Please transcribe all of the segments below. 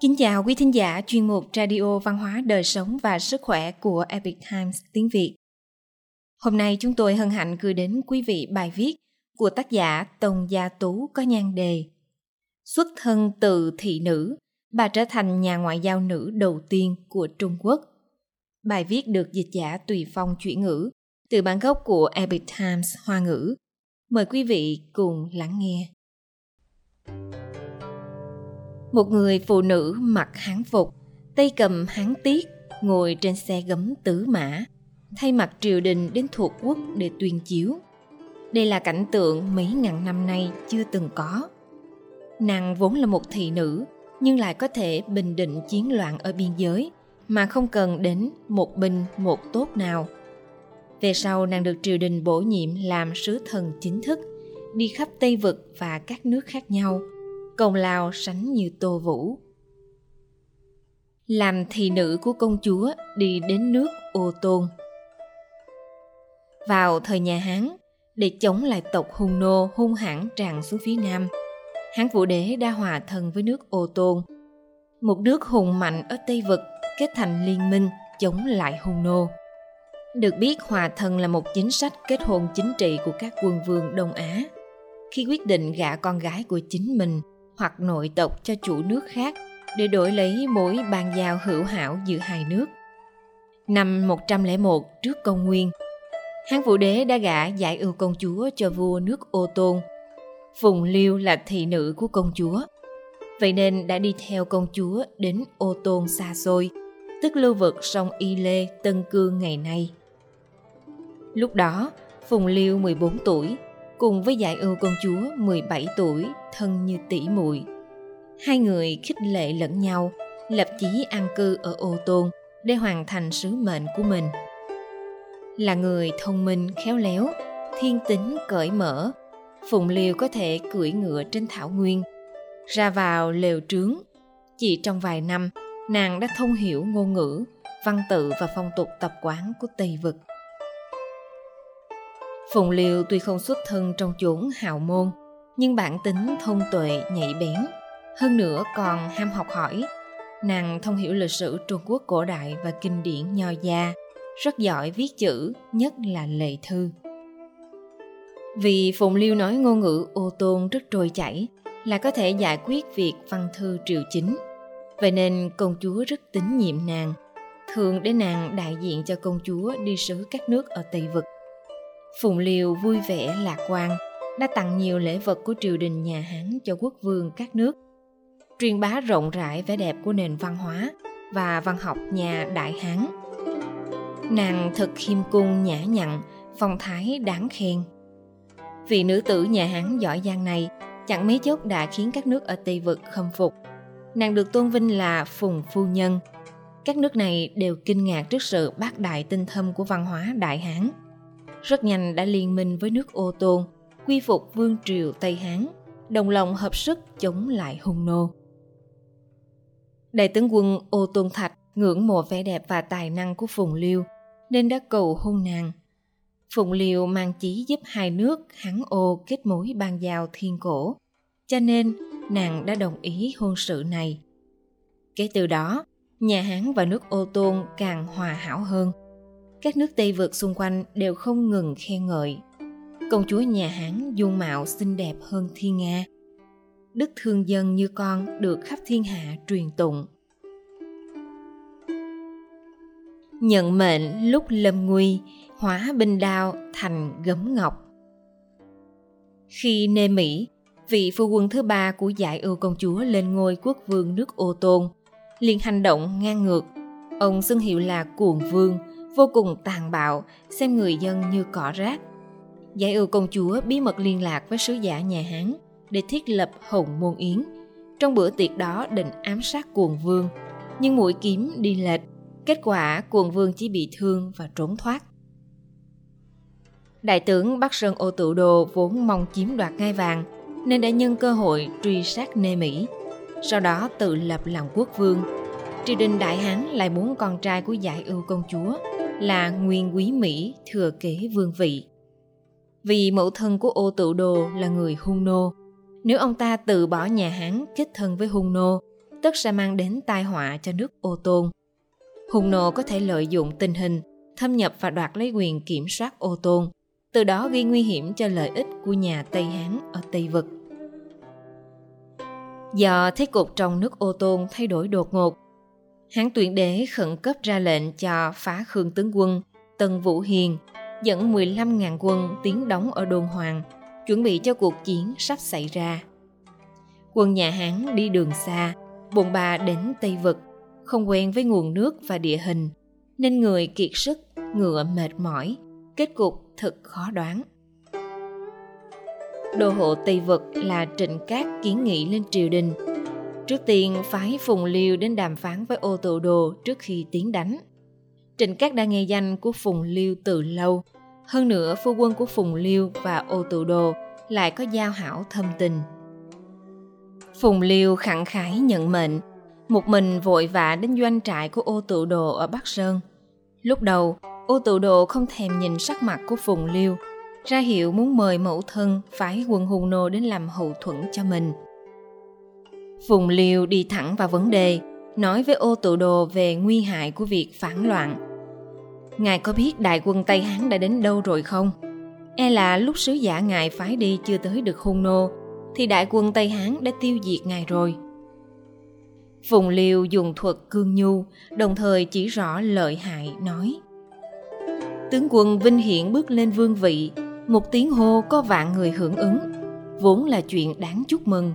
Kính chào quý thính giả chuyên mục Radio Văn hóa Đời sống và Sức khỏe của Epic Times tiếng Việt. Hôm nay chúng tôi hân hạnh gửi đến quý vị bài viết của tác giả Tông Gia Tú có nhan đề Xuất thân từ thị nữ, bà trở thành nhà ngoại giao nữ đầu tiên của Trung Quốc. Bài viết được dịch giả Tùy Phong chuyển ngữ từ bản gốc của Epic Times Hoa ngữ. Mời quý vị cùng lắng nghe. Một người phụ nữ mặc hán phục, tay cầm hán tiết, ngồi trên xe gấm tứ mã, thay mặt triều đình đến thuộc quốc để tuyên chiếu. Đây là cảnh tượng mấy ngàn năm nay chưa từng có. Nàng vốn là một thị nữ, nhưng lại có thể bình định chiến loạn ở biên giới mà không cần đến một binh một tốt nào. Về sau nàng được triều đình bổ nhiệm làm sứ thần chính thức, đi khắp Tây Vực và các nước khác nhau – công lao sánh như tô vũ. Làm thị nữ của công chúa đi đến nước ô tôn. Vào thời nhà hán, để chống lại tộc hung nô hung hãn tràn xuống phía nam, hán vũ đế đã hòa thân với nước ô tôn. Một nước hùng mạnh ở tây vực, kết thành liên minh chống lại hung nô. Được biết hòa thân là một chính sách kết hôn chính trị của các quân vương đông á khi quyết định gả con gái của chính mình hoặc nội tộc cho chủ nước khác để đổi lấy mối bàn giao hữu hảo giữa hai nước. Năm 101 trước công nguyên, Hán Vũ Đế đã gả giải ưu công chúa cho vua nước Ô Tôn. Phùng Liêu là thị nữ của công chúa. Vậy nên đã đi theo công chúa đến Ô Tôn xa xôi, tức lưu vực sông Y Lê, Tân Cương ngày nay. Lúc đó, Phùng Liêu 14 tuổi, cùng với giải ưu công chúa 17 tuổi thân như tỷ muội. Hai người khích lệ lẫn nhau, lập chí an cư ở ô tôn để hoàn thành sứ mệnh của mình. Là người thông minh khéo léo, thiên tính cởi mở, Phụng Liêu có thể cưỡi ngựa trên thảo nguyên, ra vào lều trướng. Chỉ trong vài năm, nàng đã thông hiểu ngôn ngữ, văn tự và phong tục tập quán của Tây Vực. Phùng Liêu tuy không xuất thân trong chốn hào môn, nhưng bản tính thông tuệ nhạy bén. Hơn nữa còn ham học hỏi. Nàng thông hiểu lịch sử Trung Quốc cổ đại và kinh điển nho gia, rất giỏi viết chữ, nhất là lệ thư. Vì Phùng Liêu nói ngôn ngữ ô tôn rất trôi chảy, là có thể giải quyết việc văn thư triều chính. Vậy nên công chúa rất tín nhiệm nàng, thường để nàng đại diện cho công chúa đi sứ các nước ở Tây Vực. Phùng Liêu vui vẻ lạc quan, đã tặng nhiều lễ vật của triều đình nhà Hán cho quốc vương các nước, truyền bá rộng rãi vẻ đẹp của nền văn hóa và văn học nhà Đại Hán. Nàng thật khiêm cung nhã nhặn, phong thái đáng khen. Vị nữ tử nhà Hán giỏi giang này chẳng mấy chốc đã khiến các nước ở Tây Vực khâm phục. Nàng được tôn vinh là Phùng Phu Nhân. Các nước này đều kinh ngạc trước sự bác đại tinh thâm của văn hóa Đại Hán. Rất nhanh đã liên minh với nước Ô Tôn, quy phục vương triều Tây Hán, đồng lòng hợp sức chống lại hung nô. Đại tướng quân Ô Tôn Thạch ngưỡng mộ vẻ đẹp và tài năng của Phùng Liêu nên đã cầu hôn nàng. Phùng Liêu mang chí giúp hai nước Hán Ô kết mối ban giao thiên cổ, cho nên nàng đã đồng ý hôn sự này. Kể từ đó, nhà Hán và nước Ô Tôn càng hòa hảo hơn. Các nước Tây vượt xung quanh đều không ngừng khen ngợi công chúa nhà Hán dung mạo xinh đẹp hơn thiên nga. Đức thương dân như con được khắp thiên hạ truyền tụng. Nhận mệnh lúc lâm nguy, hóa binh đao thành gấm ngọc. Khi nê Mỹ, vị phu quân thứ ba của giải ưu công chúa lên ngôi quốc vương nước ô tôn, liền hành động ngang ngược. Ông xưng hiệu là cuồng vương, vô cùng tàn bạo, xem người dân như cỏ rác, Giải ưu công chúa bí mật liên lạc với sứ giả nhà Hán để thiết lập Hồng Môn Yến. Trong bữa tiệc đó định ám sát cuồng vương, nhưng mũi kiếm đi lệch, kết quả cuồng vương chỉ bị thương và trốn thoát. Đại tướng Bắc Sơn Ô Tự Đồ vốn mong chiếm đoạt ngai vàng nên đã nhân cơ hội truy sát Nê Mỹ. Sau đó tự lập làm quốc vương. Triều đình Đại Hán lại muốn con trai của giải ưu công chúa là Nguyên Quý Mỹ thừa kế vương vị vì mẫu thân của ô tự đồ là người hung nô. Nếu ông ta từ bỏ nhà Hán kết thân với hung nô, tất sẽ mang đến tai họa cho nước ô tôn. Hung nô có thể lợi dụng tình hình, thâm nhập và đoạt lấy quyền kiểm soát ô tôn, từ đó gây nguy hiểm cho lợi ích của nhà Tây Hán ở Tây Vực. Do thế cục trong nước ô tôn thay đổi đột ngột, Hán tuyển đế khẩn cấp ra lệnh cho phá khương tướng quân Tân Vũ Hiền dẫn 15.000 quân tiến đóng ở đồn hoàng, chuẩn bị cho cuộc chiến sắp xảy ra. Quân nhà Hán đi đường xa, bồn bà đến Tây Vực, không quen với nguồn nước và địa hình, nên người kiệt sức, ngựa mệt mỏi, kết cục thật khó đoán. Đô hộ Tây Vực là Trịnh Cát kiến nghị lên triều đình. Trước tiên phái Phùng Liêu đến đàm phán với ô tự đồ trước khi tiến đánh. Trịnh Cát đã nghe danh của Phùng Liêu từ lâu. Hơn nữa phu quân của Phùng Liêu và ô tự đồ lại có giao hảo thâm tình. Phùng Liêu khẳng khái nhận mệnh, một mình vội vã đến doanh trại của ô tự đồ ở Bắc Sơn. Lúc đầu, ô tự đồ không thèm nhìn sắc mặt của Phùng Liêu, ra hiệu muốn mời mẫu thân phái quân hùng nô đến làm hậu thuẫn cho mình. Phùng Liêu đi thẳng vào vấn đề, nói với ô tự đồ về nguy hại của việc phản loạn. Ngài có biết đại quân Tây Hán đã đến đâu rồi không? E là lúc sứ giả ngài phái đi chưa tới được hung nô, thì đại quân Tây Hán đã tiêu diệt ngài rồi. Phùng Liêu dùng thuật cương nhu, đồng thời chỉ rõ lợi hại nói. Tướng quân vinh hiển bước lên vương vị, một tiếng hô có vạn người hưởng ứng, vốn là chuyện đáng chúc mừng.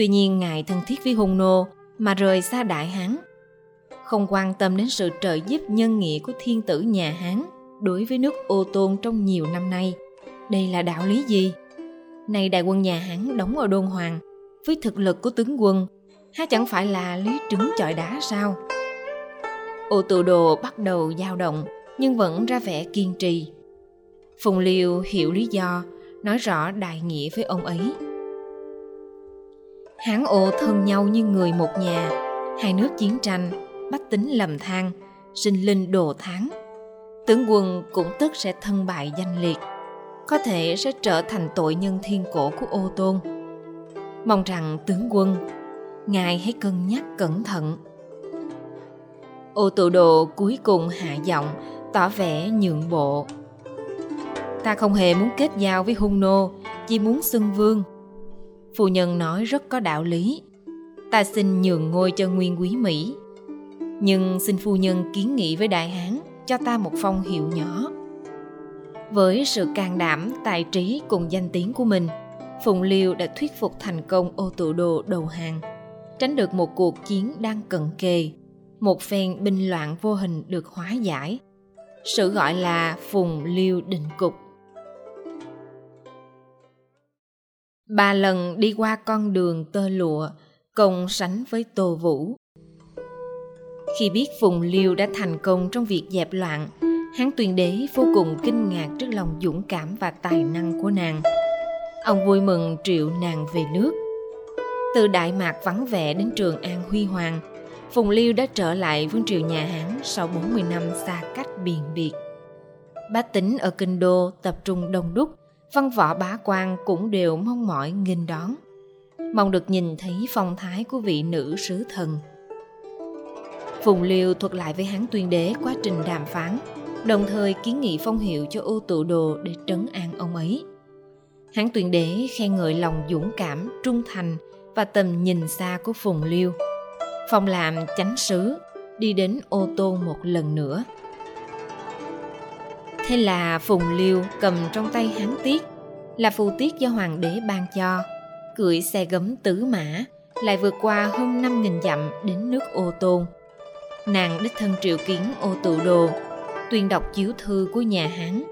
Tuy nhiên ngài thân thiết với hung nô mà rời xa đại hán, không quan tâm đến sự trợ giúp nhân nghĩa của thiên tử nhà hán đối với nước ô tôn trong nhiều năm nay. Đây là đạo lý gì? Nay đại quân nhà hán đóng ở đôn hoàng, với thực lực của tướng quân, há chẳng phải là lý trứng chọi đá sao? Ô tự đồ bắt đầu dao động, nhưng vẫn ra vẻ kiên trì. Phùng Liêu hiểu lý do, nói rõ đại nghĩa với ông ấy. Hán ô thân nhau như người một nhà, hai nước chiến tranh, bách tính lầm than, sinh linh đồ tháng. Tướng quân cũng tức sẽ thân bại danh liệt, có thể sẽ trở thành tội nhân thiên cổ của ô tôn. Mong rằng tướng quân, ngài hãy cân nhắc cẩn thận. Ô tự đồ cuối cùng hạ giọng, tỏ vẻ nhượng bộ. Ta không hề muốn kết giao với hung nô, chỉ muốn xưng vương. Phu nhân nói rất có đạo lý. Ta xin nhường ngôi cho nguyên quý Mỹ. Nhưng xin phu nhân kiến nghị với đại hán cho ta một phong hiệu nhỏ. Với sự can đảm, tài trí cùng danh tiếng của mình, Phùng Liêu đã thuyết phục thành công ô tự đồ đầu hàng, tránh được một cuộc chiến đang cận kề, một phen binh loạn vô hình được hóa giải. Sự gọi là Phùng Liêu định cục. Ba lần đi qua con đường tơ lụa, cùng sánh với Tô Vũ. Khi biết Phùng Liêu đã thành công trong việc dẹp loạn, Hán tuyên đế vô cùng kinh ngạc trước lòng dũng cảm và tài năng của nàng. Ông vui mừng triệu nàng về nước. Từ Đại Mạc vắng vẻ đến Trường An Huy Hoàng, Phùng Liêu đã trở lại vương triều nhà Hán sau 40 năm xa cách biền biệt. Bá tính ở kinh đô tập trung đông đúc, văn võ bá quan cũng đều mong mỏi nghênh đón. Mong được nhìn thấy phong thái của vị nữ sứ thần. Phùng Liêu thuật lại với Hán tuyên đế quá trình đàm phán, đồng thời kiến nghị phong hiệu cho ô tự đồ để trấn an ông ấy. Hán tuyên đế khen ngợi lòng dũng cảm, trung thành và tầm nhìn xa của Phùng Liêu. Phong làm chánh sứ, đi đến ô tô một lần nữa hay là Phùng Liêu cầm trong tay hán tiết, là phù tiết do hoàng đế ban cho, cưỡi xe gấm tứ mã, lại vượt qua hơn năm nghìn dặm đến nước ô tôn. Nàng đích thân triệu kiến ô tự đồ, tuyên đọc chiếu thư của nhà Hán.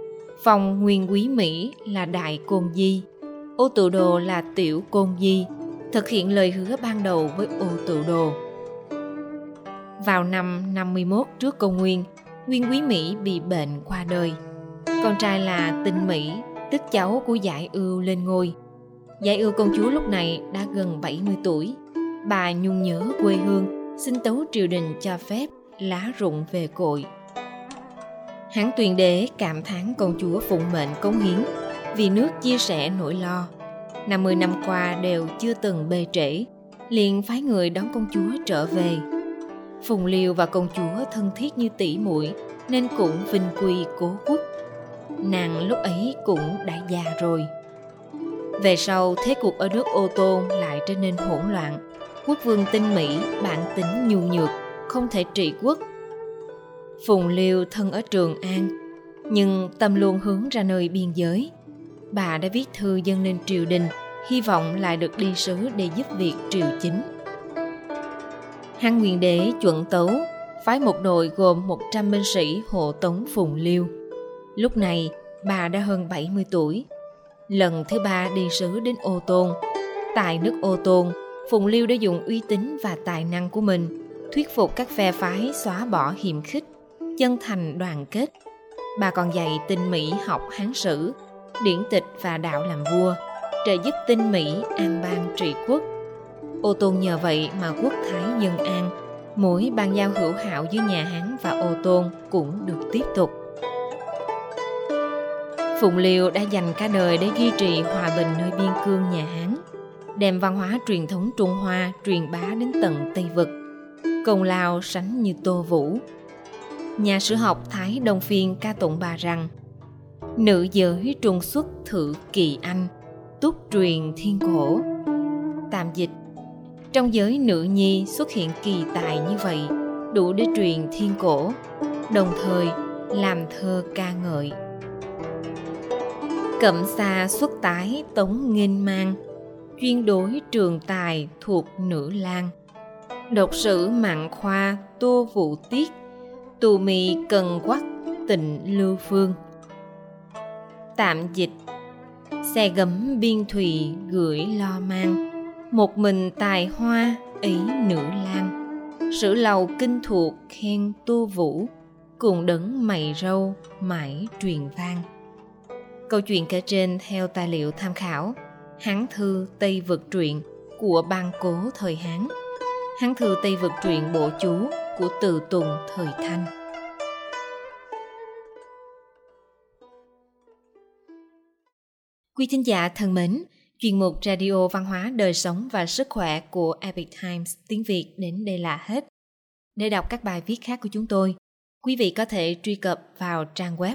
Phòng nguyên quý Mỹ là Đại Côn Di, ô tự đồ là Tiểu Côn Di, thực hiện lời hứa ban đầu với ô tự đồ. Vào năm 51 trước công nguyên, Nguyên Quý Mỹ bị bệnh qua đời. Con trai là Tinh Mỹ, tức cháu của Giải Ưu lên ngôi. Giải Ưu công chúa lúc này đã gần 70 tuổi. Bà nhung nhớ quê hương, xin tấu triều đình cho phép lá rụng về cội. Hán tuyền đế cảm thán công chúa phụng mệnh cống hiến vì nước chia sẻ nỗi lo. 50 năm qua đều chưa từng bê trễ, liền phái người đón công chúa trở về. Phùng Liêu và công chúa thân thiết như tỷ muội nên cũng vinh quy cố quốc. Nàng lúc ấy cũng đã già rồi. Về sau, thế cục ở nước Ô Tôn lại trở nên hỗn loạn. Quốc vương tinh Mỹ bản tính nhu nhược, không thể trị quốc. Phùng Liêu thân ở Trường An, nhưng tâm luôn hướng ra nơi biên giới. Bà đã viết thư dâng lên triều đình, hy vọng lại được đi sứ để giúp việc triều chính. Hán Nguyên Đế chuẩn tấu, phái một đội gồm 100 binh sĩ hộ tống Phùng Liêu. Lúc này, bà đã hơn 70 tuổi. Lần thứ ba đi sứ đến Ô Tôn. Tại nước Ô Tôn, Phùng Liêu đã dùng uy tín và tài năng của mình thuyết phục các phe phái xóa bỏ hiềm khích, chân thành đoàn kết. Bà còn dạy tinh Mỹ học Hán sử, điển tịch và đạo làm vua, trợ giúp tinh Mỹ an bang trị quốc. Ô Tôn nhờ vậy mà quốc thái dân an, mối ban giao hữu hảo giữa nhà Hán và Ô Tôn cũng được tiếp tục. Phụng Liêu đã dành cả đời để duy trì hòa bình nơi biên cương nhà Hán, đem văn hóa truyền thống Trung Hoa truyền bá đến tận Tây Vực. Công lao sánh như Tô Vũ. Nhà sử học Thái Đông Phiên ca tụng bà rằng Nữ giới trung xuất thử kỳ anh, túc truyền thiên cổ. Tạm dịch Trong giới nữ nhi xuất hiện kỳ tài như vậy, đủ để truyền thiên cổ, đồng thời làm thơ ca ngợi Cẩm xa xuất tái tống nghênh mang, Chuyên đối trường tài thuộc nữ lang. Độc sử mạng khoa tô vụ tiết, Tù mì cần quắc tịnh lưu phương. Tạm dịch, Xe gấm biên thùy gửi lo mang, Một mình tài hoa ấy nữ lang. Sử lầu kinh thuộc khen tô vũ, Cùng đấng mày râu mãi truyền vang. Câu chuyện kể trên theo tài liệu tham khảo. Hán thư Tây Vực truyện của ban cố thời Hán. Hán thư Tây Vực truyện bộ chú của Từ Tùng thời Thanh. Quý thính giả thân mến, chuyên mục Radio Văn hóa Đời sống và Sức khỏe của Epic Times tiếng Việt đến đây là hết. Để đọc các bài viết khác của chúng tôi, quý vị có thể truy cập vào trang web